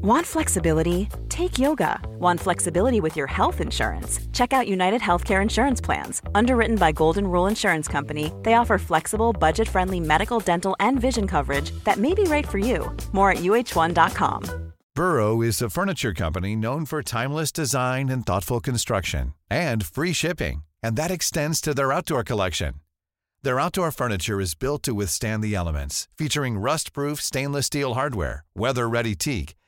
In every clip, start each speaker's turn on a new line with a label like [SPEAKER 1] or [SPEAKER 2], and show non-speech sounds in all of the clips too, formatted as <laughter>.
[SPEAKER 1] Want flexibility? Take yoga. Want flexibility with your health insurance? Check out United Healthcare Insurance Plans. Underwritten by Golden Rule Insurance Company, they offer flexible, budget friendly medical, dental, and vision coverage that may be right for you. More at uh1.com.
[SPEAKER 2] Burrow is a furniture company known for timeless design and thoughtful construction and free shipping, and that extends to their outdoor collection. Their outdoor furniture is built to withstand the elements, featuring rust-proof stainless steel hardware, weather-ready teak,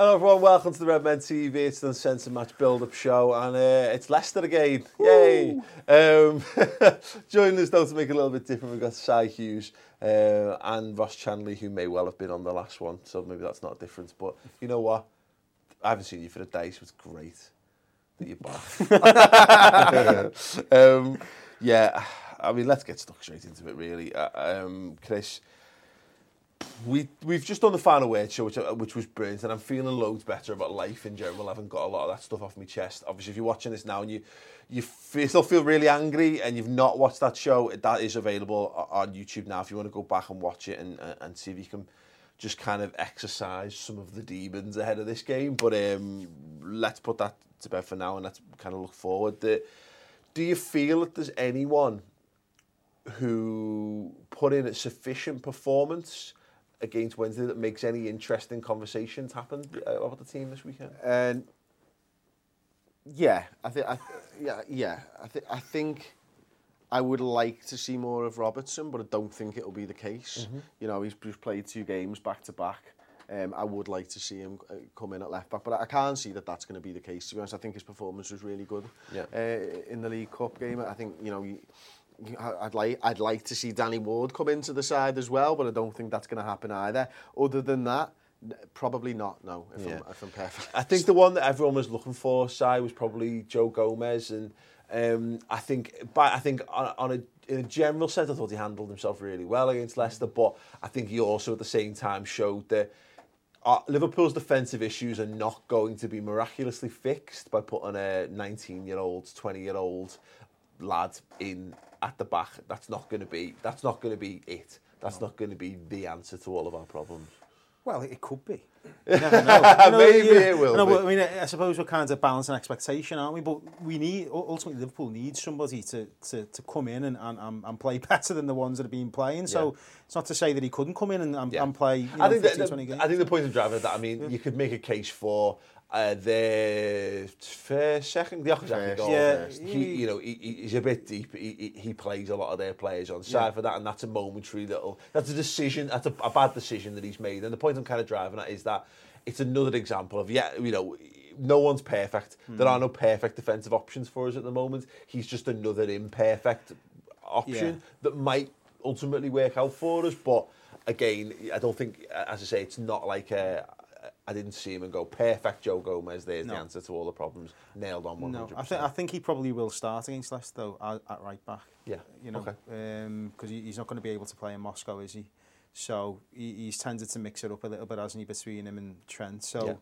[SPEAKER 3] Hello everyone, welcome to the Red Men TV. It's the Uncensored Match build-up show and uh, it's Leicester again. Yay! Um, <laughs> joining us though to make it a little bit different, we've got Si Hughes uh, and Ross Chandley who may well have been on the last one, so maybe that's not a difference. But you know what? I haven't seen you for a day, so it's great that you're back. <laughs> <laughs> um, yeah, I mean, let's get stuck straight into it really. Uh, um, Chris, we we've just done the final word show, which uh, which was brilliant, and I'm feeling loads better about life in general. I haven't got a lot of that stuff off my chest. Obviously, if you're watching this now and you you feel, still feel really angry and you've not watched that show, that is available on YouTube now. If you want to go back and watch it and and see if you can just kind of exercise some of the demons ahead of this game. But um, let's put that to bed for now and let's kind of look forward. The, do you feel that there's anyone who put in a sufficient performance? Against Wednesday that makes any interesting conversations happen uh, about the team this weekend?
[SPEAKER 4] Um, yeah, I think. I, yeah, yeah. I think. I think. I would like to see more of Robertson, but I don't think it'll be the case. Mm-hmm. You know, he's just played two games back to back. Um, I would like to see him uh, come in at left back, but I can't see that that's going to be the case. To be honest, I think his performance was really good yeah. uh, in the League Cup game. I think you know. You, I'd like I'd like to see Danny Ward come into the side as well, but I don't think that's going to happen either. Other than that, probably not. No, if, yeah. I'm, if I'm perfect.
[SPEAKER 3] I think the one that everyone was looking for, Si, was probably Joe Gomez, and um, I think, but I think on, on a in a general sense, I thought he handled himself really well against Leicester, but I think he also at the same time showed that. Uh, Liverpool's defensive issues are not going to be miraculously fixed by putting a 19-year-old, 20-year-old lad in at the back. That's not going to be. That's not going to be it. That's no. not going to be the answer to all of our problems.
[SPEAKER 5] Well, it could be. <laughs> You never know. you know
[SPEAKER 3] Maybe you, it will.
[SPEAKER 5] You
[SPEAKER 3] know,
[SPEAKER 5] I mean, I suppose we're kind of balancing expectation, aren't we? But we need ultimately Liverpool needs somebody to, to, to come in and, and, and play <laughs> better than the ones that have been playing. So yeah. it's not to say that he couldn't come in and, and, yeah. and play. You know, I think 15, the, the,
[SPEAKER 3] I think the point of driving is that. I mean, yeah. you could make a case for uh, the first, second, the second goal. Yeah, he, you know, he, he's a bit deep. He, he plays a lot of their players on side yeah. for that, and that's a momentary little. That's a decision. That's a, a bad decision that he's made. And the point I'm kind of driving at is that it's another example of yeah, you know, no one's perfect. Mm. There are no perfect defensive options for us at the moment. He's just another imperfect option yeah. that might ultimately work out for us, but again, I don't think, as I say, it's not like a, I didn't see him and go perfect. Joe Gomez, there's no. the answer to all the problems, nailed on 100%. No,
[SPEAKER 5] I think I think he probably will start against Leicester though at, at right back.
[SPEAKER 3] Yeah,
[SPEAKER 5] you know, because okay. um, he's not going to be able to play in Moscow, is he? So he, he's tended to mix it up a little bit, hasn't he, between him and Trent. So yeah.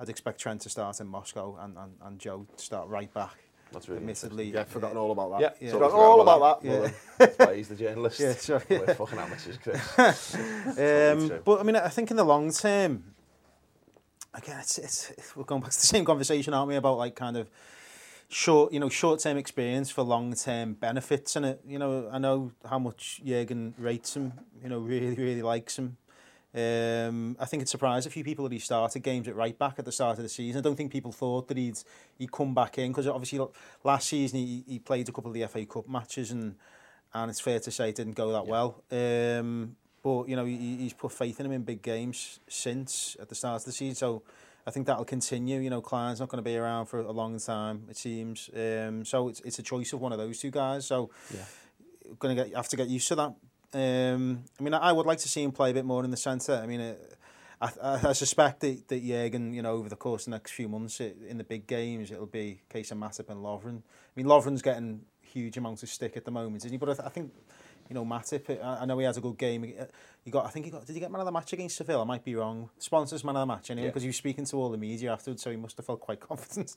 [SPEAKER 5] I'd expect Trent to start in Moscow and, and, and Joe to start right back.
[SPEAKER 3] That's really
[SPEAKER 4] admittedly. Yeah, forgotten all about that.
[SPEAKER 3] Yeah,
[SPEAKER 4] yeah. forgotten all about that.
[SPEAKER 3] that. Yeah. <laughs> That's why he's the <laughs> journalist.
[SPEAKER 5] Yeah, sorry. We're
[SPEAKER 3] fucking amateurs, Chris. <laughs>
[SPEAKER 5] um, but I mean, I think in the long term, again, it's, it's, we're going back to the <laughs> same conversation, aren't we, about like kind of short, you know, short-term experience for long-term benefits. And it, you know, I know how much Jurgen rates him. You know, really, really likes him. Um, I think it surprised a few people that he started games at right back at the start of the season. I don't think people thought that he'd he'd come back in because obviously last season he, he played a couple of the FA Cup matches and and it's fair to say it didn't go that yeah. well. Um, but you know he, he's put faith in him in big games since at the start of the season. So I think that'll continue. You know, Clyne's not going to be around for a long time. It seems. Um, so it's it's a choice of one of those two guys. So yeah, going to get have to get used to that. Um, I mean, I would like to see him play a bit more in the centre. I mean. It, I, I, I suspect that, that Jurgen, you know, over the course of the next few months, it, in the big games, it'll be case of Matip and Lovren. I mean, Lovren's getting huge amounts of stick at the moment, isn't he? But I, th- I think you know, Matip, I know he has a good game. he got, I think he got, did he get man of the match against Seville? I might be wrong. Sponsors man of the match anyway,
[SPEAKER 3] Yeah.
[SPEAKER 5] because he was speaking to all the media afterwards, so he must have felt quite <laughs> confident.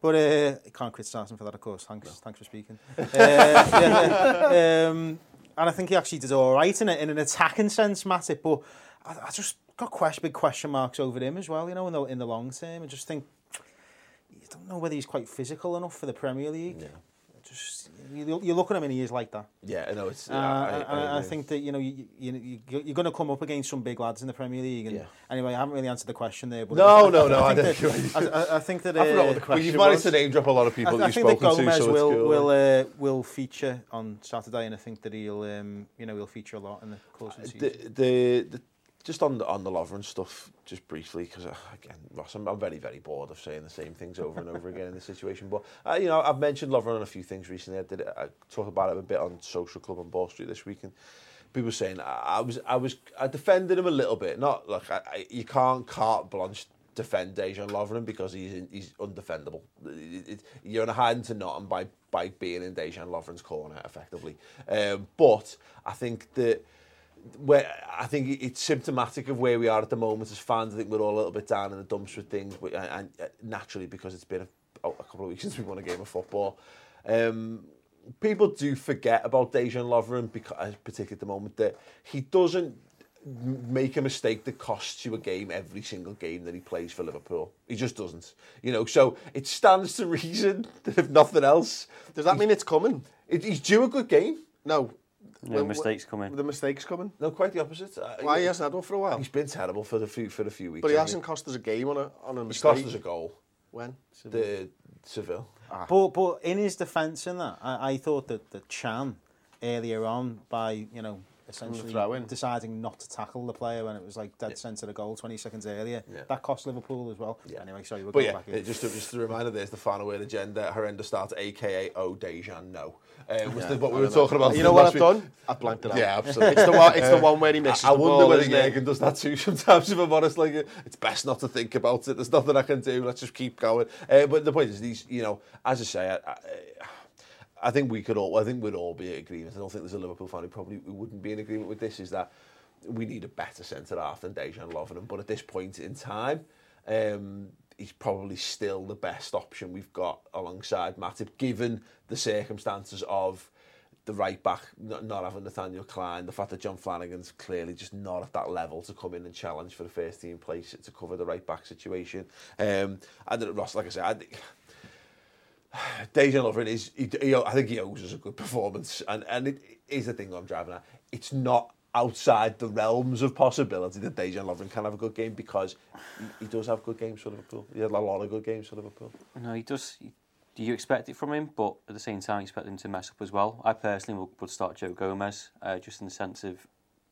[SPEAKER 5] But uh, can't criticise him for that, of course. Thanks, thanks for speaking. <laughs> uh, yeah, um, and I think he actually did all right in, a, in an attacking sense, Matip. But I, I just got question, big question marks over him as well. You know, in the in the long term, I just think you don't know whether he's quite physical enough for the Premier League.
[SPEAKER 3] Yeah.
[SPEAKER 5] Just you, you look at him and he is like that.
[SPEAKER 3] Yeah, I know it's.
[SPEAKER 5] Uh,
[SPEAKER 3] I, I,
[SPEAKER 5] I, I think that you know you, you, you you're going to come up against some big lads in the Premier League. And
[SPEAKER 3] Yeah.
[SPEAKER 5] anyway, I haven't really answered the question there. But
[SPEAKER 3] No,
[SPEAKER 5] I,
[SPEAKER 3] no, no, I
[SPEAKER 5] think that, I, I- I think that
[SPEAKER 4] I forgot what the question
[SPEAKER 3] you've managed to name drop a lot of people
[SPEAKER 5] I
[SPEAKER 3] that you've
[SPEAKER 5] think that Gomez
[SPEAKER 3] to, so
[SPEAKER 5] will
[SPEAKER 3] cool.
[SPEAKER 5] will uh, will feature on Saturday, and I think that he'll um, you know he'll feature a lot in the course of the season.
[SPEAKER 3] the, the, the just on the on the Lovren stuff, just briefly, because uh, again, Ross, I'm, I'm very very bored of saying the same things over and over again in this situation. But uh, you know, I've mentioned Lovren on a few things recently. I did I talked about it a bit on Social Club on Ball Street this week, and people were saying I, I was I was I defended him a little bit. Not like I, I, you can't carte blanche defend Dejan Lovren because he's he's undefendable. It, it, you're in a hiding to nothing by by being in Dejan Lovren's corner effectively. Um, but I think that where I think it's symptomatic of where we are at the moment as fans. I think we're all a little bit down in the dumps with things, but- and, and uh, naturally because it's been a, a couple of weeks <laughs> since we won a game of football. Um, people do forget about Dejan Lovren because, particularly at the moment, that he doesn't make a mistake that costs you a game every single game that he plays for Liverpool. He just doesn't. You know, so it stands to reason <laughs> that if nothing else,
[SPEAKER 4] Does that mean it's coming?
[SPEAKER 3] it, he's due a good game.
[SPEAKER 4] No.
[SPEAKER 6] No
[SPEAKER 4] When-
[SPEAKER 6] mistakes coming.
[SPEAKER 4] The mistakes coming.
[SPEAKER 3] No, quite the opposite. Uh,
[SPEAKER 4] Why he hasn't had one for a while?
[SPEAKER 3] He's been terrible for the few for the few weeks.
[SPEAKER 4] But he
[SPEAKER 3] hasn't
[SPEAKER 4] hasn't cost us a game on a on a
[SPEAKER 3] He's
[SPEAKER 4] mistake.
[SPEAKER 3] cost us a goal.
[SPEAKER 4] When?
[SPEAKER 3] The Seville.
[SPEAKER 5] But but in his defence in that, I, I thought that the Chan earlier on by you know essentially
[SPEAKER 4] throw-in.
[SPEAKER 5] deciding not to tackle the player when it was like dead centre of goal 20 seconds earlier.
[SPEAKER 3] Yeah.
[SPEAKER 5] That cost Liverpool as well.
[SPEAKER 3] Yeah.
[SPEAKER 5] Anyway, sorry, we're
[SPEAKER 3] But
[SPEAKER 5] going
[SPEAKER 3] yeah,
[SPEAKER 5] back
[SPEAKER 3] it,
[SPEAKER 5] in.
[SPEAKER 3] just, a, just a reminder, there's the final word agenda. Horrendous start, aka Oh Dejan No. Uh, was the, what we were talking about.
[SPEAKER 4] You know what I've
[SPEAKER 3] week.
[SPEAKER 4] done? I've blanked it out.
[SPEAKER 3] Yeah, absolutely.
[SPEAKER 4] It's the one. It's the one where he misses
[SPEAKER 3] I
[SPEAKER 4] the
[SPEAKER 3] wonder
[SPEAKER 4] ball,
[SPEAKER 3] whether
[SPEAKER 4] isn't?
[SPEAKER 3] Jurgen does that too sometimes, if I'm honest. Like, uh, it's best not to think about it. There's nothing I can do. Let's just keep going. Uh, but the point is, these, you know, as I say, I, I, I think we could all, I think we'd all be in agreement. I don't think there's a Liverpool fan who probably wouldn't be in agreement with this, is that we need a better centre half than Dejan Lovren. But at this point in time, um, he's probably still the best option we've got alongside Matip, given the circumstances of the right back not, not having Nathaniel Clyne, the fact that John Flanagan's clearly just not at that level to come in and challenge for the first team place to cover the right back situation. Um, and Ross, like I said, I <sighs> Dejan Lovren is, he, he, I think he owes us a good performance, and and it is the thing I'm driving at. It's not outside the realms of possibility that Dejan Lovren can have a good game because he, he does have good games for Liverpool. He had a lot of good games for Liverpool.
[SPEAKER 6] No, he does. Do you expect it from him? But at the same time, you expect him to mess up as well. I personally would, would start Joe Gomez, uh, just in the sense of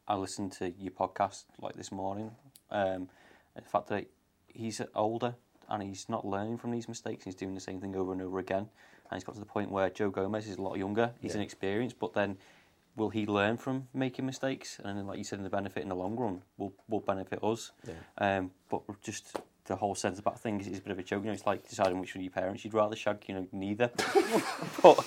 [SPEAKER 6] I listened to your podcast like this morning. Um, the fact that he's older and he's not learning from these mistakes. He's doing the same thing over and over again. And he's got to the point where Joe Gomez is a lot younger. He's
[SPEAKER 3] Yeah.
[SPEAKER 6] inexperienced, but then will he learn from making mistakes? And then, like you said, in the benefit in the long run will will benefit us. Um, but just the whole centre back thing is, is a bit of a joke. You know, it's like deciding which one of your parents you'd rather shag. You know, neither. <laughs> but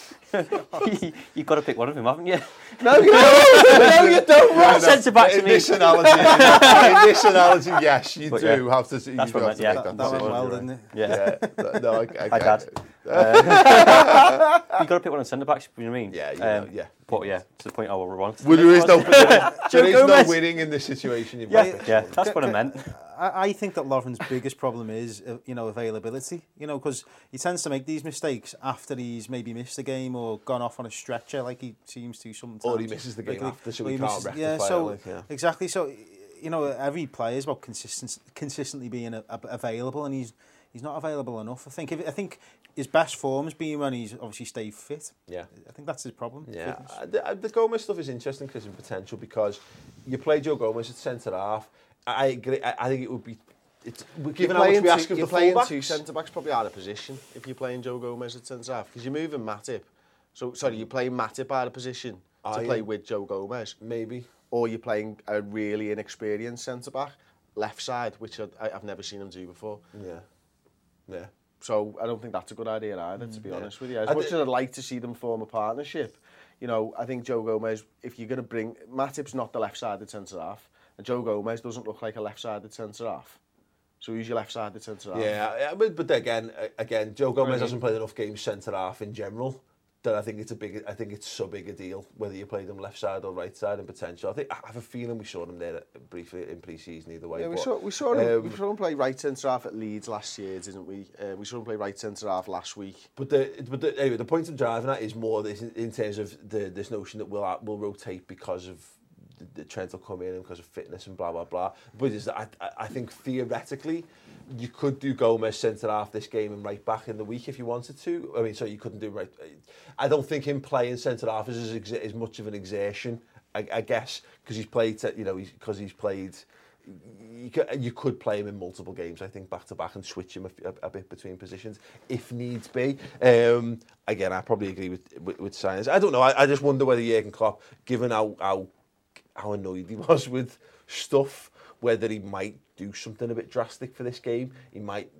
[SPEAKER 6] you, <laughs> you've got to pick one of them, haven't you?
[SPEAKER 3] No, you <laughs> don't. no, you don't. Ross.
[SPEAKER 6] Centre back to
[SPEAKER 3] in
[SPEAKER 6] me.
[SPEAKER 3] this analogy, in this analogy, yes, you
[SPEAKER 6] But
[SPEAKER 3] do
[SPEAKER 6] yeah.
[SPEAKER 3] have to. You
[SPEAKER 6] That's what I
[SPEAKER 3] have to
[SPEAKER 6] meant,
[SPEAKER 3] make
[SPEAKER 6] yeah.
[SPEAKER 3] that,
[SPEAKER 5] that went
[SPEAKER 3] decision,
[SPEAKER 5] well, didn't it?
[SPEAKER 6] Yeah.
[SPEAKER 3] Yeah, no, I, I,
[SPEAKER 6] Hi,
[SPEAKER 3] I, <laughs>
[SPEAKER 6] Dad. You've got to pick one of the centre backs. You know what I mean?
[SPEAKER 3] Yeah, you know, yeah.
[SPEAKER 6] But yeah, to the point I will want.
[SPEAKER 3] Well, there is no, <laughs> there <laughs> is no winning in this situation. You've
[SPEAKER 6] Yeah,
[SPEAKER 3] got
[SPEAKER 6] yeah, that's what I meant.
[SPEAKER 5] I, I think that Lovren's biggest problem is, uh, you know, availability. You know, because he tends to make these mistakes after he's maybe missed a game or gone off on a stretcher, like he seems to sometimes.
[SPEAKER 3] Or he misses the game
[SPEAKER 5] Regularly.
[SPEAKER 3] after, so
[SPEAKER 5] Or
[SPEAKER 3] he can't
[SPEAKER 5] misses-
[SPEAKER 3] rectify
[SPEAKER 5] Yeah,
[SPEAKER 3] it,
[SPEAKER 5] so
[SPEAKER 3] like, yeah.
[SPEAKER 5] exactly. So, you know, every player is about consistent, consistently being a, a, available, and he's he's not available enough. I think. If, I think his best form's been when he's obviously stayed fit.
[SPEAKER 3] Yeah.
[SPEAKER 5] I think that's his problem.
[SPEAKER 3] Yeah, uh, the, uh, the Gomez stuff is interesting because in potential because you play Joe Gomez at centre half. I I agree. I, I think it would be. It's
[SPEAKER 4] You're
[SPEAKER 3] given how much
[SPEAKER 4] playing
[SPEAKER 3] we ask of
[SPEAKER 4] you're
[SPEAKER 3] the
[SPEAKER 4] playing
[SPEAKER 3] fullbacks.
[SPEAKER 4] two centre backs probably out of position if you're playing Joe Gomez at centre half because you're moving Matip. So sorry, you're playing Matip out of position
[SPEAKER 3] Are
[SPEAKER 4] to
[SPEAKER 3] you?
[SPEAKER 4] play with Joe Gomez,
[SPEAKER 3] Maybe.
[SPEAKER 4] or you're playing a really inexperienced centre back left side, which I, I- I've never seen him do before.
[SPEAKER 3] Yeah. Yeah.
[SPEAKER 4] So I don't think that's a good idea either, to be mm,
[SPEAKER 3] Yeah.
[SPEAKER 4] honest with you. As
[SPEAKER 3] I
[SPEAKER 4] much as I'd like to see them form a partnership, you know, I think Joe Gomez, if you're going to bring Matip's not the left-sided centre half, And Joe Gomez doesn't look like a left-sided centre-half. So who's your left-sided centre-half?
[SPEAKER 3] Yeah, yeah, but, but again, again, Joe Gomez
[SPEAKER 4] Really?
[SPEAKER 3] hasn't played enough games centre half in general. that I think it's a big, I think it's so big a deal whether you play them left side or right side in potential. I think I have a feeling we saw them there uh, briefly in pre-season either way.
[SPEAKER 4] Yeah, we
[SPEAKER 3] but,
[SPEAKER 4] saw we saw him,
[SPEAKER 3] um,
[SPEAKER 4] we saw him play right centre half at Leeds last year, didn't we? Um, we saw him play right centre half last week.
[SPEAKER 3] But the but the, anyway, the point I'm driving at is more this, in terms of the this notion that we'll we'll rotate because of the, the Trent will come in because of fitness and blah blah blah. But is that I I think theoretically you could do Gomez centre half this game and right back in the week if you wanted to. I mean, so you couldn't do right. I don't think him playing centre half is as, as much of an exertion. I, I guess because he's played, you know, because he's played. You could, you could play him in multiple games, I think, back to back and switch him a, a, a bit between positions if needs be. Um, again, I probably agree with with, with Science. I don't know. I, I just wonder whether Jurgen Klopp, given how how how annoyed he <laughs> was with stuff, whether he might do something a bit drastic for this game. He might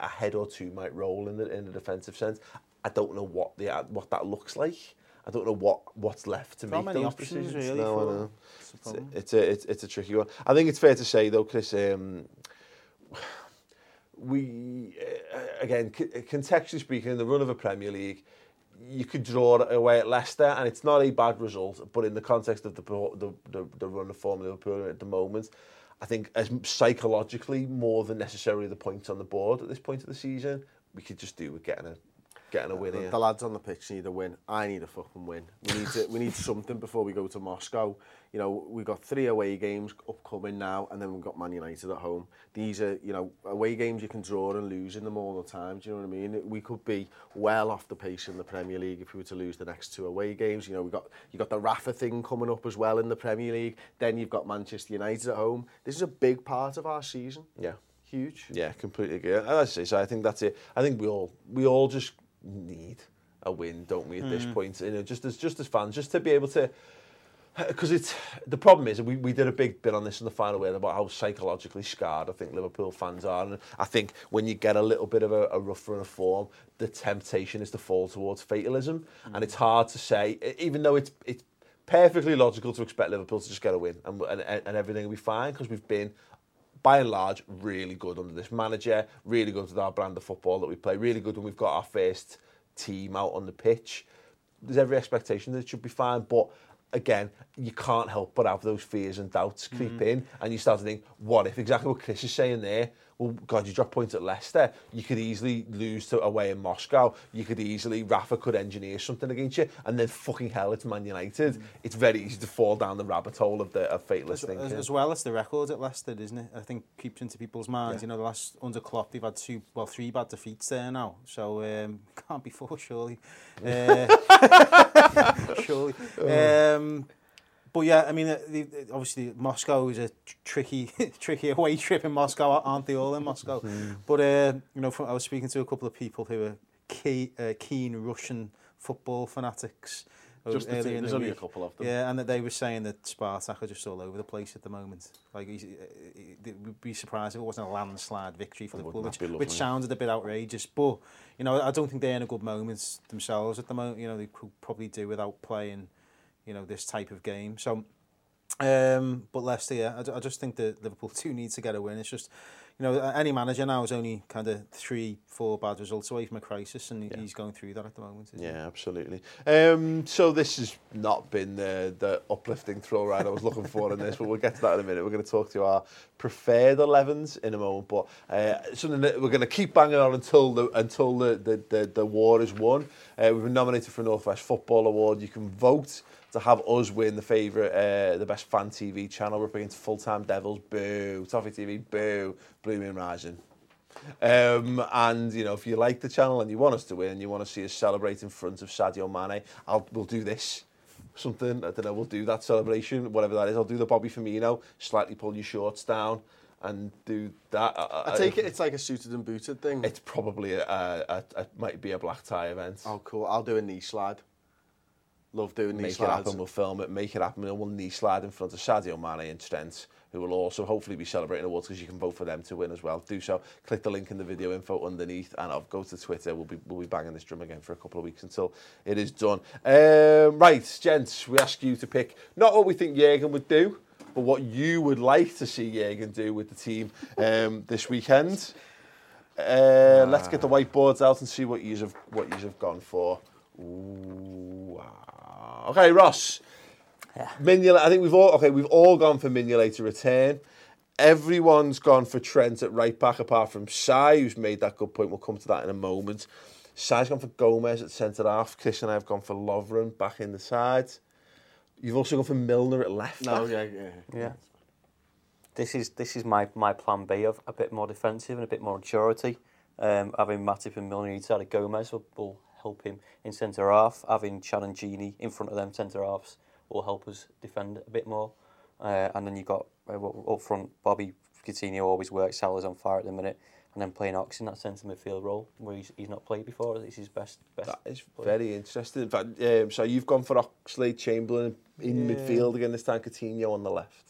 [SPEAKER 3] a head or two might roll in the in the defensive sense. I don't know what the what that looks like. I don't know what what's left to
[SPEAKER 5] Not
[SPEAKER 3] make those decisions.
[SPEAKER 5] really,
[SPEAKER 3] No. It's a, it's a it's, it's a tricky one. I think it's fair to say though, Chris. Um, we uh, again c- contextually speaking, in the run of a Premier League, you could draw away at Leicester, and it's not a bad result. But in the context of the the the, the run of form of Liverpool at the moment, I think as psychologically more than necessarily the point on the board at this point of the season, we could just do with getting a getting a win
[SPEAKER 4] The,
[SPEAKER 3] here.
[SPEAKER 4] the lads on the pitch need a win. I need a fucking win. We need to, we need something before we go to Moscow. You know, we've got three away games upcoming now, and then we've got Man United at home. These are, you know, away games you can draw and lose in them all the time. Do you know what I mean? We could be well off the pace in the Premier League if we were to lose the next two away games. You know, we got you got the Rafa thing coming up as well in the Premier League. Then you've got Manchester United at home. This is a big part of our season.
[SPEAKER 3] Yeah.
[SPEAKER 4] Huge.
[SPEAKER 3] Yeah, completely agree. As I say, so I think that's it. I think we all we all just need a win, don't we? At this mm. point, you know, just as just as fans, just to be able to, because it's the problem is we, we did a big bit on this in the final word about how psychologically scarred I think Liverpool fans are, and I think when you get a little bit of a, a rough run of form, the temptation is to fall towards fatalism, and it's mm. hard to say, even though it's it's perfectly logical to expect Liverpool to just get a win and and, and everything will be fine because we've been by and large, really good under this manager, really good with our brand of football that we play, really good when we've got our first team out on the pitch. There's every expectation that it should be fine, but again, you can't help but have those fears and doubts creep mm-hmm. in, and you start to think, what if exactly what Chris is saying there? Well, God, you drop points at Leicester, you could easily lose to away in Moscow. You could easily, Rafa could engineer something against you, and then fucking hell, it's Man United. It's very easy to fall down the rabbit hole of the of fatalist
[SPEAKER 5] As,
[SPEAKER 3] thinking.
[SPEAKER 5] as, as well as the record at Leicester, isn't it? I think keeps into people's minds. You know, the last under Klopp, they've had two, well, three bad defeats there now. So um, <laughs> can't be four, surely. Uh, <laughs> surely. <laughs> Um, but yeah, I mean, uh, the, the- obviously Moscow is a tricky, <laughs> tricky away trip in Moscow, aren't they all in Moscow? But uh, you know, from, I was speaking to a couple of people who are key, uh, keen Russian football fanatics. uh,
[SPEAKER 4] Just the
[SPEAKER 5] in
[SPEAKER 4] there's
[SPEAKER 5] the
[SPEAKER 4] only a couple of them.
[SPEAKER 5] Yeah, and that they were saying that Spartak are just all over the place at the moment. Like, he's, uh, they would be surprised if it wasn't a landslide victory for Liverpool,
[SPEAKER 3] that
[SPEAKER 5] which,
[SPEAKER 3] lovely?
[SPEAKER 5] which sounded a bit outrageous. But you know, I don't think they're in a good moment themselves at the moment. You know, they could probably do without playing, you know, this type of game. So, um, but Leicester, yeah, I, I just think that Liverpool <laughs> do need to get a win. It's just, you know, any manager now is only kind of three, four bad results away from a crisis, and he's going through that at the moment. isn't he?
[SPEAKER 3] Yeah, absolutely. Um, so this has not been the, the uplifting thrill ride I was looking for in this, but we'll get to that in a minute. We're going to talk to our preferred 11s in a moment, but uh, something that we're going to keep banging on until the until the the, the, the war is won. Uh, we've been nominated for a Northwest Football Award. You can vote to have us win the favourite, uh, the best fan TV channel. We're up against Full Time Devils, boo. Toffee TV, boo. Blue Moon Rising. Um, and you know, if you like the channel and you want us to win, and you want to see us celebrate in front of Sadio Mane, I'll we'll do this. Something I don't know. We'll do that celebration, whatever that is. I'll do the Bobby Firmino, slightly pull your shorts down, and do that.
[SPEAKER 4] Uh, uh, I uh, take it it's like a suited and booted thing.
[SPEAKER 3] It's probably a, a, a, a might be a black tie event.
[SPEAKER 4] Oh, cool. I'll do a knee slide. Love doing knee
[SPEAKER 3] make it happen. We'll film it. Make it happen. and We'll knee slide in front of Sadio Mane and Trent, who will also hopefully be celebrating awards because you can vote for them to win as well. Do so. Click the link in the video info underneath, and I'll go to Twitter. We'll be we'll be banging this drum again for a couple of weeks until it is done. Um, right, gents, we ask you to pick not what we think Jurgen would do, but what you would like to see Jürgen do with the team um, this weekend. Uh, let's get the whiteboards out and see what you have what you have gone for. Ooh, ah. Okay, Ross. Mignolet, I think we've all okay. We've all gone for Mignolet to return. Everyone's gone for Trent at right back, apart from Si, who's made that good point. We'll come to that in a moment. Si's gone for Gomez at centre half. Chris and I have gone for Lovren back in the side. You've also gone for Milner at left back.
[SPEAKER 4] No, yeah, yeah.
[SPEAKER 6] Yeah. This is this is my, my plan B of a bit more defensive and a bit more maturity. Um, having Matip and Milner inside of Gomez will, will help him in centre half. Having Chan and Genie in front of them centre halves will help us defend a bit more. Uh, and then you've got uh, up front Bobby Coutinho always works. Salah's on fire at the minute and then playing Ox in that centre midfield role where he's, he's not played before. It's his best. best
[SPEAKER 3] that is
[SPEAKER 6] player.
[SPEAKER 3] very interesting. In fact, um, so you've gone for Oxley Chamberlain in
[SPEAKER 5] yeah.
[SPEAKER 3] midfield against time, Coutinho on the left.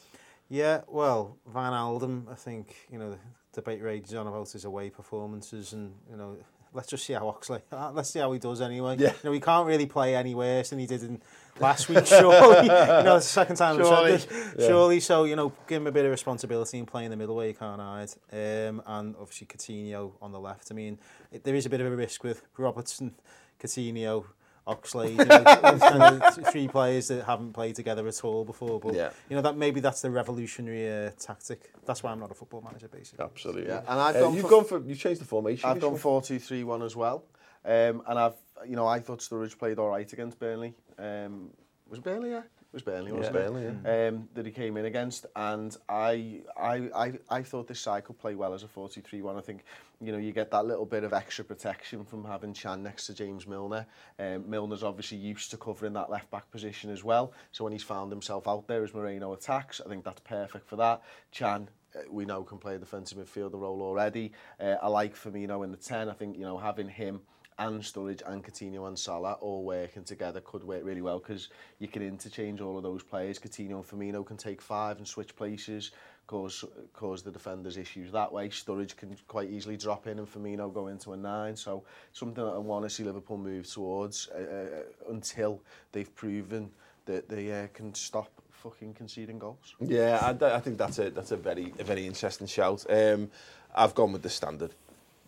[SPEAKER 5] Yeah, well, Van Alden, I think, you know, the debate rages on about his away performances and, you know, let's just see how Oxlade, <laughs> let's see how he does anyway.
[SPEAKER 3] Yeah.
[SPEAKER 5] You know, he can't really play any worse than he did in last week, <laughs> surely. you know, the second time
[SPEAKER 4] Surely.
[SPEAKER 5] I've said this. Surely, so, you know, give him a bit of responsibility and play in the middle where you can't hide. Um, and obviously Coutinho on the left. I mean, it, there is a bit of a risk with Robertson, Coutinho, Oxlade, you know, kind of three players that haven't played together at all before. But
[SPEAKER 3] Yeah.
[SPEAKER 5] you know that maybe that's the revolutionary uh, tactic. That's why I'm not a football manager, basically.
[SPEAKER 3] Absolutely.
[SPEAKER 4] Yeah, and I've
[SPEAKER 3] Uh,
[SPEAKER 4] gone
[SPEAKER 3] you've
[SPEAKER 4] for-
[SPEAKER 3] gone for you've changed the formation.
[SPEAKER 4] I've
[SPEAKER 3] this
[SPEAKER 4] gone
[SPEAKER 3] week.
[SPEAKER 4] four two three one as well, um, and I've you know I thought Sturridge played all right against Burnley. Um, was it Burnley? Yeah, it was Burnley, wasn't
[SPEAKER 3] yeah.
[SPEAKER 4] it?
[SPEAKER 3] Burnley,
[SPEAKER 4] yeah. um, that he came in against, and I, I, I, I thought this side could play well as a 43-1. I think you know you get that little bit of extra protection from having Chan next to James Milner. Um, Milner's obviously used to covering that left back position as well, so when he's found himself out there as Moreno attacks, I think that's perfect for that. Chan uh, we know can play a defensive midfielder role already. Uh, I like Firmino in the 10. I think, you know, having him and Sturridge and Coutinho and Salah all working together could work really well because you can interchange all of those players. Coutinho and Firmino can take five and switch places, cause cause the defenders issues that way. Sturridge can quite easily drop in and Firmino go into a nine. So something that I want to see Liverpool move towards uh, uh, until they've proven that they uh, can stop fucking conceding goals.
[SPEAKER 3] Yeah, I, I think that's a that's a very a very interesting shout. Um, I've gone with the standard,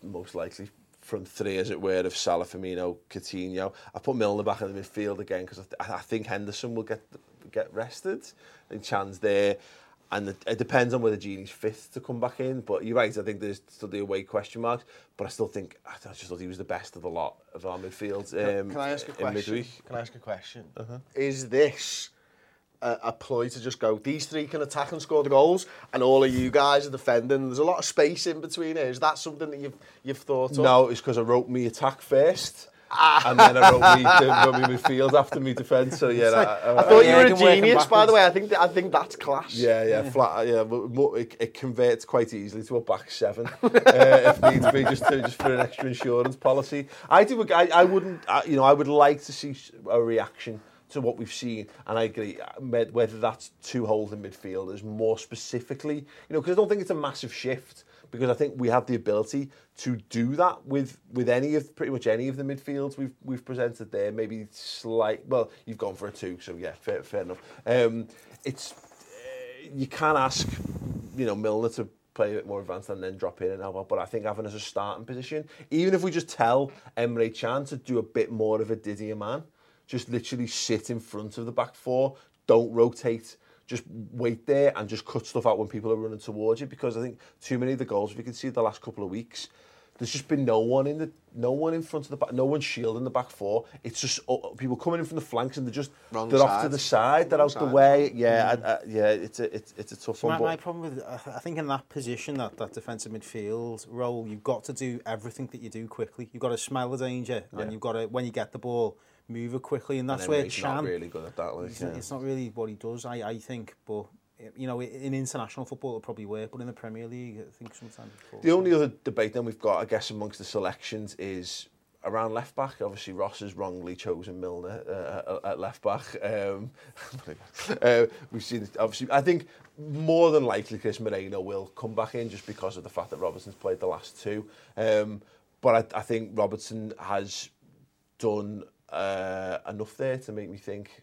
[SPEAKER 3] most likely from three, as it were, of Salah, Firmino, Coutinho. I put Milner back in the midfield again because I, th- I think Henderson will get get rested. I think Can's there. And it, it depends on whether Gini's fit to come back in. But you're right, I think there's still the away question marks. But I still think, I just thought he was the best of the lot of our midfield um,
[SPEAKER 4] Can I ask a question?
[SPEAKER 3] midweek.
[SPEAKER 4] Can I ask a question? Is this a, a ploy to just go, these three can attack and score the goals, and all of you guys are defending? There's a lot of space in between here. Is that something that you've you've thought of?
[SPEAKER 3] No, it's because I wrote me attack first. Ah. and then I wrote me, wrote me midfield after me defence. So yeah, I, I, uh,
[SPEAKER 4] I thought
[SPEAKER 5] Yeah,
[SPEAKER 4] you
[SPEAKER 5] it
[SPEAKER 4] were a genius, by the way. I think that, I think that's class.
[SPEAKER 3] yeah, yeah, <laughs> flat. Uh, yeah, but it, it converts quite easily to a back seven uh, if needs be, just to, just for an extra insurance policy. I do. I, I wouldn't. I, you know, I would like to see a reaction to what we've seen, and I agree. uh, Whether that's two holding midfielders, more specifically, you know, because I don't think it's a massive shift. Because I think we have the ability to do that with with any of pretty much any of the midfields we've we've presented there. Maybe slight. Well, you've gone for a two, so yeah, fair, fair enough. Um, it's uh, you can't ask, you know, Milner to play a bit more advanced and then drop in and out. But I think having as a starting position, even if we just tell Emre Can to do a bit more of a Didi Hamann, just literally sit in front of the back four, don't rotate, just wait there and just cut stuff out when people are running towards you. Because I think too many of the goals we can see the last couple of weeks. There's just been no one in the no one in front of the back, no one shielding the back four. It's just uh, people coming in from the flanks and they're just
[SPEAKER 4] Wrong
[SPEAKER 3] they're off to the side, they're
[SPEAKER 4] Wrong
[SPEAKER 3] out the way. Yeah, I, I, yeah, it's a it's, it's a tough
[SPEAKER 5] My,
[SPEAKER 3] one.
[SPEAKER 5] my
[SPEAKER 3] But
[SPEAKER 5] problem with, I I think in that position, that, that defensive midfield role, you've got to do everything that you do quickly. You've got to smell the danger,
[SPEAKER 3] Yeah.
[SPEAKER 5] and you've got to, when you get the ball, move it quickly, and that's
[SPEAKER 3] and
[SPEAKER 5] where
[SPEAKER 3] Emery's not
[SPEAKER 5] Chan,
[SPEAKER 3] really good at that. Like,
[SPEAKER 5] it's,
[SPEAKER 3] yeah.
[SPEAKER 5] it's not really what he does, I, I think, but, you know, in international football it'll probably work, but in the Premier League, I think sometimes it
[SPEAKER 3] The only other debate then we've got, I guess, amongst the selections is around left back. Obviously, Ross has wrongly chosen Milner uh, at left back. Um, <laughs> uh, we've seen, obviously, I think more than likely Chris Moreno will come back in just because of the fact that Robertson's played the last two. Um, but I, I think Robertson has done uh, enough there to make me think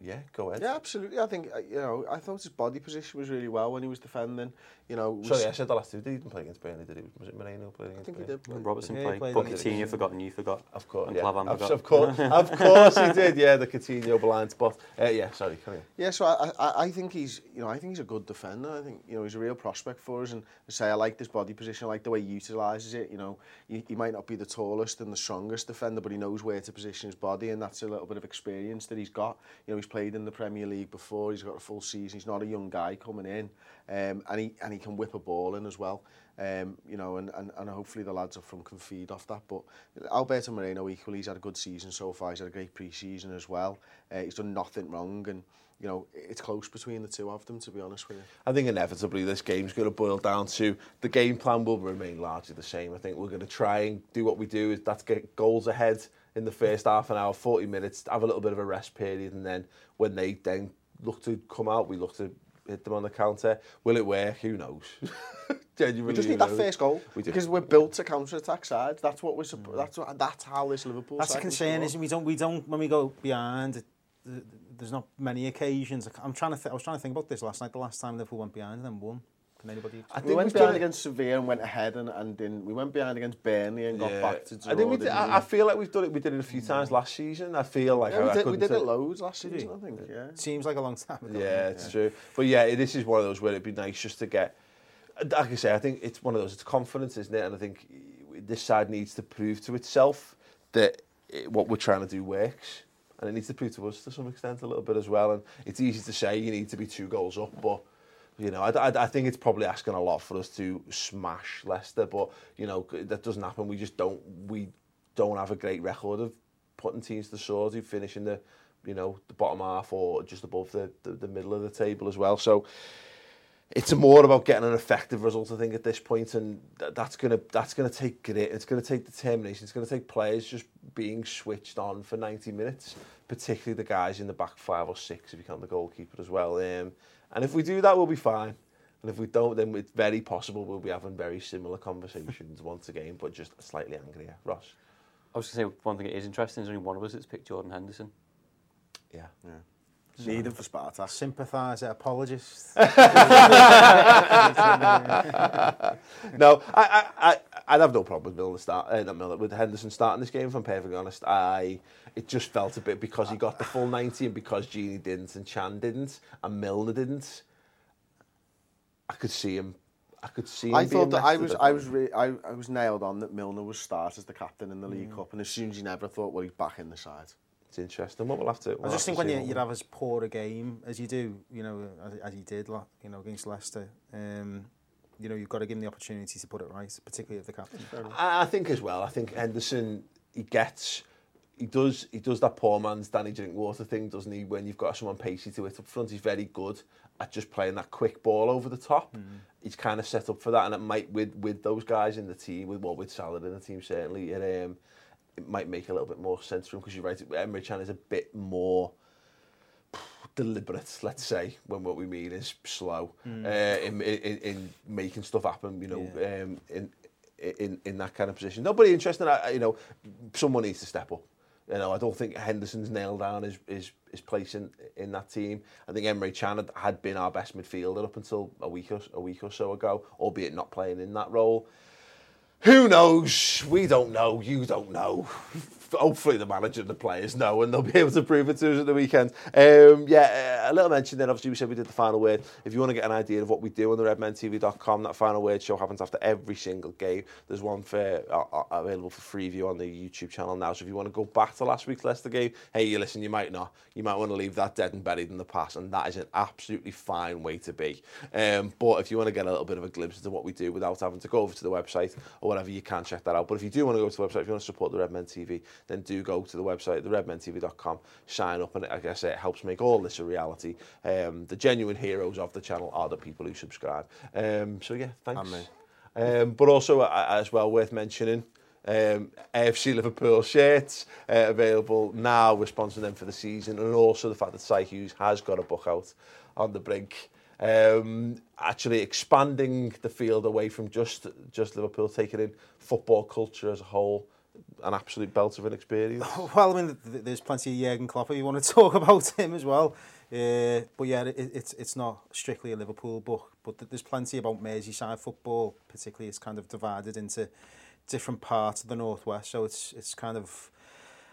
[SPEAKER 3] Yeah, go ahead.
[SPEAKER 4] Yeah, absolutely. I think uh, you know. I thought his body position was really well when he was defending. You know, was,
[SPEAKER 3] Sorry, I said the last two. Did he didn't play against Burnley? Did he? Was it Moreno playing
[SPEAKER 4] I
[SPEAKER 3] against
[SPEAKER 4] think he did. play.
[SPEAKER 6] Robertson
[SPEAKER 5] Yeah,
[SPEAKER 6] played,
[SPEAKER 5] played
[SPEAKER 6] but
[SPEAKER 5] the-
[SPEAKER 6] Coutinho forgot and you forgot.
[SPEAKER 3] Of course,
[SPEAKER 6] And
[SPEAKER 3] yeah.
[SPEAKER 6] Klavan forgot.
[SPEAKER 3] of course, of <laughs> course he did. Yeah, the Coutinho blind spot. Uh, yeah, sorry, carry on.
[SPEAKER 4] Yeah, so I, I, I think he's, you know, I think he's a good defender. I think, you know, he's a real prospect for us. And I say I like this body position. I like the way he utilises it. You know, he, he might not be the tallest and the strongest defender, but he knows where to position his body, and that's a little bit of experience that he's got. You know, he's played in the Premier League before. He's got a full season. He's not a young guy coming in, um, and he and he can whip a ball in as well. Um, you know, and, and, and hopefully the lads up front can feed off that. But Alberto Moreno equally, he's had a good season so far. He's had a great pre-season as well. Uh, he's done nothing wrong, and you know, it's close between the two of them, to be honest with you.
[SPEAKER 3] I think inevitably this game's going to boil down to the game plan will remain largely the same. I think we're going to try and do what we do is that's get goals ahead in the first half an hour, 40 minutes, have a little bit of a rest period, and then when they then look to come out, we look to hit them on the counter. Will it work? Who knows? <laughs> Genuinely,
[SPEAKER 4] We just need that
[SPEAKER 3] knows?
[SPEAKER 4] first goal
[SPEAKER 3] We do.
[SPEAKER 4] because we're built to counter-attack sides. That's what we're. supp- mm. That's what, that's how this Liverpool.
[SPEAKER 5] That's the concern,
[SPEAKER 4] built.
[SPEAKER 5] is we don't we don't when we go behind. There's not many occasions. I'm trying to. Th- I was trying to think about this last night. The last time Liverpool went behind and then won. Can anybody?
[SPEAKER 3] I think
[SPEAKER 4] We went
[SPEAKER 3] we've
[SPEAKER 4] behind
[SPEAKER 3] done
[SPEAKER 4] against Sevilla and went ahead and, and then we went behind against Burnley and got back to draw.
[SPEAKER 3] I think we.
[SPEAKER 4] didn't
[SPEAKER 3] I, I feel like we've done it. We did it a few times last season. I feel like
[SPEAKER 4] Yeah,
[SPEAKER 3] I,
[SPEAKER 4] we
[SPEAKER 3] I
[SPEAKER 4] did, we did it loads last season,
[SPEAKER 5] you?
[SPEAKER 4] I think. Yeah.
[SPEAKER 5] Seems like a long time ago.
[SPEAKER 3] Yeah, it's true. But yeah, this is one of those where it'd be nice just to get. Like I say, I think it's one of those. It's confidence, isn't it? And I think this side needs to prove to itself that it, what we're trying to do works, and it needs to prove to us to some extent a little bit as well. And it's easy to say you need to be two goals up, but You know, I, I, I think it's probably asking a lot for us to smash Leicester, but you know that doesn't happen. We just don't we don't have a great record of putting teams to the sword who finish in the you know the bottom half or just above the, the, the middle of the table as well. So it's more about getting an effective result, I think, at this point, and that's gonna that's gonna take grit. It's gonna take determination. It's gonna take players just being switched on for 90 minutes, particularly the guys in the back five or six if you count the goalkeeper as well. Um, and if we do that, we'll be fine. And if we don't, then it's very possible we'll be having very similar conversations once again, but just slightly angrier. Ross.
[SPEAKER 6] I was going to say one thing that is interesting is only one of us that's picked Jordan Henderson.
[SPEAKER 3] Yeah. yeah.
[SPEAKER 4] Need him for Sparta.
[SPEAKER 5] Sympathiser, apologist. <laughs> <laughs>
[SPEAKER 3] no, I, I, I, I'd have no problem with Milner start, uh, not Milner, with Henderson starting this game. If I'm perfectly honest, I it just felt a bit because he got the full 90 and because Gini didn't and Can didn't and Milner didn't. I could see him. I could see him.
[SPEAKER 4] I thought that I was I was re- I, I was nailed on that Milner was start as the captain in the League Cup, and as soon as he never thought, well, he's back in the side.
[SPEAKER 3] It's interesting. What we'll have to.
[SPEAKER 5] I
[SPEAKER 3] we'll
[SPEAKER 5] just think when you, you'd have as poor a game as you do, you know, as, as he did, like, you know, against Leicester, um, you know, you've got to give him the opportunity to put it right, particularly if the captain.
[SPEAKER 3] I, I think as well. I think Henderson he gets he does he does that poor man's Danny Drinkwater thing, doesn't he? When you've got someone pacey to it up front, he's very good at just playing that quick ball over the top. He's kind of set up for that, and it might with with those guys in the team, with well with Salah in the team certainly, it um it might make a little bit more sense for him because you're right. Emre Can is a bit more deliberate, let's say, when what we mean is slow uh, in, in in making stuff happen. You know,
[SPEAKER 5] Yeah.
[SPEAKER 3] um, in in in that kind of position. Nobody interesting. I- you know, someone needs to step up. You know, I don't think Henderson's nailed down his his, his place in, in that team. I think Emre Can had, had been our best midfielder up until a week or a week or so ago, albeit not playing in that role. Who knows? We don't know. You don't know. Hopefully, the manager and the players know, and they'll be able to prove it to us at the weekend. Um, yeah, a little mention then. Obviously, we said we did the final word. If you want to get an idea of what we do on the RedmenTV.com, that final word show happens after every single game. There's one for uh, available for free view on the YouTube channel now. So if you want to go back to last week's Leicester game, hey, you listen, you might not. You might want to leave that dead and buried in the past, and that is an absolutely fine way to be. Um, but if you want to get a little bit of a glimpse into what we do without having to go over to the website or whatever, you can check that out. But if you do want to go to the website, if you want to support the Redmen TV, then do go to the website, theredmentv.com, sign up, and like I say, it helps make all this a reality. Um, the genuine heroes of the channel are the people who subscribe. Um, so yeah, thanks. Um, but also, uh, as well, worth mentioning, um, AFC Liverpool shirts uh, available now. We're sponsoring them for the season, and also the fact that Si Hughes has got a book out on the brink. Um, actually expanding the field away from just just Liverpool, taking in football culture as a whole an absolute belt of an experience. <laughs>
[SPEAKER 5] Well, I mean, there's plenty of Jurgen Klopp you want to <laughs> talk about him as well. Uh, but yeah, it, it's it's not strictly a Liverpool book, but there's plenty about Merseyside football. Particularly, it's kind of divided into different parts of the northwest, so it's it's kind of,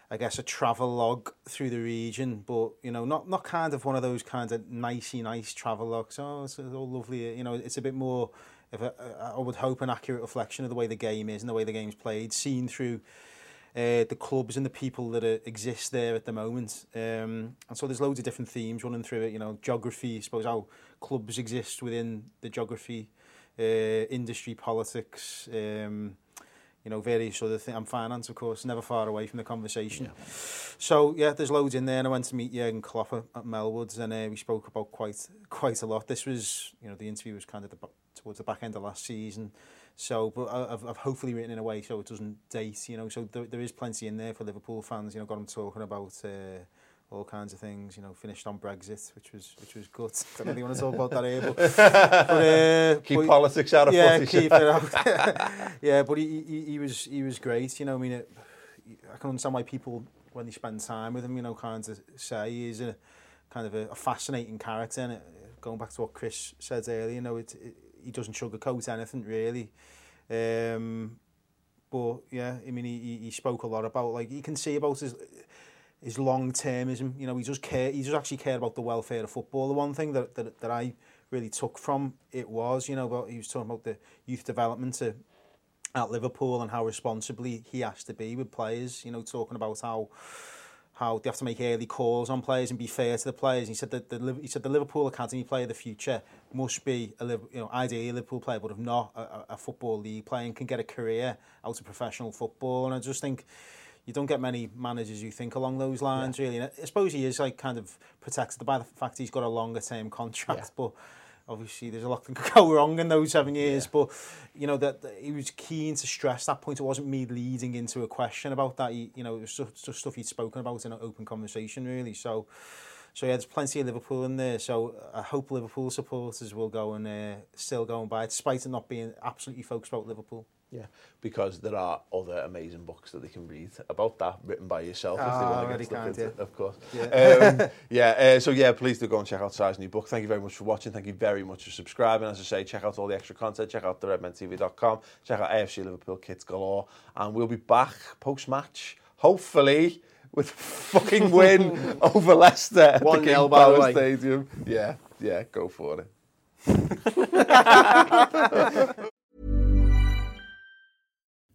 [SPEAKER 5] I guess, a travel log through the region. But you know, not not kind of one of those kind of nicey nice travel logs. Oh, it's, it's all lovely. You know, it's a bit more. A, I would hope an accurate reflection of the way the game is and the way the game's played, seen through uh, the clubs and the people that are, exist there at the moment. Um, and so there's loads of different themes running through it. You know, geography, I suppose how clubs exist within the geography, uh, industry, politics, um, you know, various other things. And finance, of course, never far away from the conversation. Yeah. So, yeah, there's loads in there. And I went to meet Jurgen Klopp at Melwoods and uh, we spoke about quite quite a lot. This was, you know, the interview was kind of the, towards the back end of last season. So, but I've, I've hopefully written in a way so it doesn't date, you know. So there, there is plenty in there for Liverpool fans. You know, got them talking about uh, all kinds of things. You know, finished on Brexit, which was which was good. <laughs> Don't really want to talk about that here, but, but uh, <laughs>
[SPEAKER 3] keep
[SPEAKER 5] but,
[SPEAKER 3] politics out of
[SPEAKER 5] yeah, keep it out. <laughs> yeah, but he, he he was he was great. You know, I mean, it, I can understand why people when they spend time with him, you know, kind of say he's a kind of a, a fascinating character. And it, going back to what Chris said earlier, you know, it, it he doesn't sugarcoat anything really. Um, but yeah, I mean, he, he spoke a lot about like you can see about his his long termism. You know, he just care. He does actually cared about the welfare of football. The one thing that that, that I really took from it was, you know, about he was talking about the youth development to, at Liverpool and how responsibly he has to be with players. You know, talking about how how they have to make early calls on players and be fair to the players. He said that the he said the Liverpool academy player of the future must be a you know ideally a Liverpool player, but if not a, a football league player and can get a career out of professional football. And I just think you don't get many managers who think along those lines yeah. really. And I suppose he is like kind of protected by the fact he's got a longer term contract, yeah. but obviously there's a lot that could go wrong in those seven years, yeah. but you know that, that, he was keen to stress that point. It wasn't me leading into a question about that. He, you know, it was just, just stuff he'd spoken about in an open conversation, really. So, so yeah, there's plenty of Liverpool in there. So I hope Liverpool supporters will go and uh, still go and buy it, despite it not being absolutely focused about Liverpool.
[SPEAKER 3] Yeah, because there are other amazing books that they can read about that, written by yourself, if they
[SPEAKER 5] ah,
[SPEAKER 3] want to get
[SPEAKER 5] stuff
[SPEAKER 3] into
[SPEAKER 5] yeah.
[SPEAKER 3] of course.
[SPEAKER 5] Yeah,
[SPEAKER 3] um, <laughs> yeah uh, so yeah, please do go and check out Si's new book. Thank you very much for watching. Thank you very much for subscribing. As I say, check out all the extra content. Check out the theredmentv.com. Check out AFC Liverpool kits galore. And we'll be back post-match, hopefully, with a fucking win <laughs> over Leicester at
[SPEAKER 4] One
[SPEAKER 3] the King
[SPEAKER 4] nil, by the
[SPEAKER 3] Power. Stadium. Yeah, yeah, go for it. <laughs>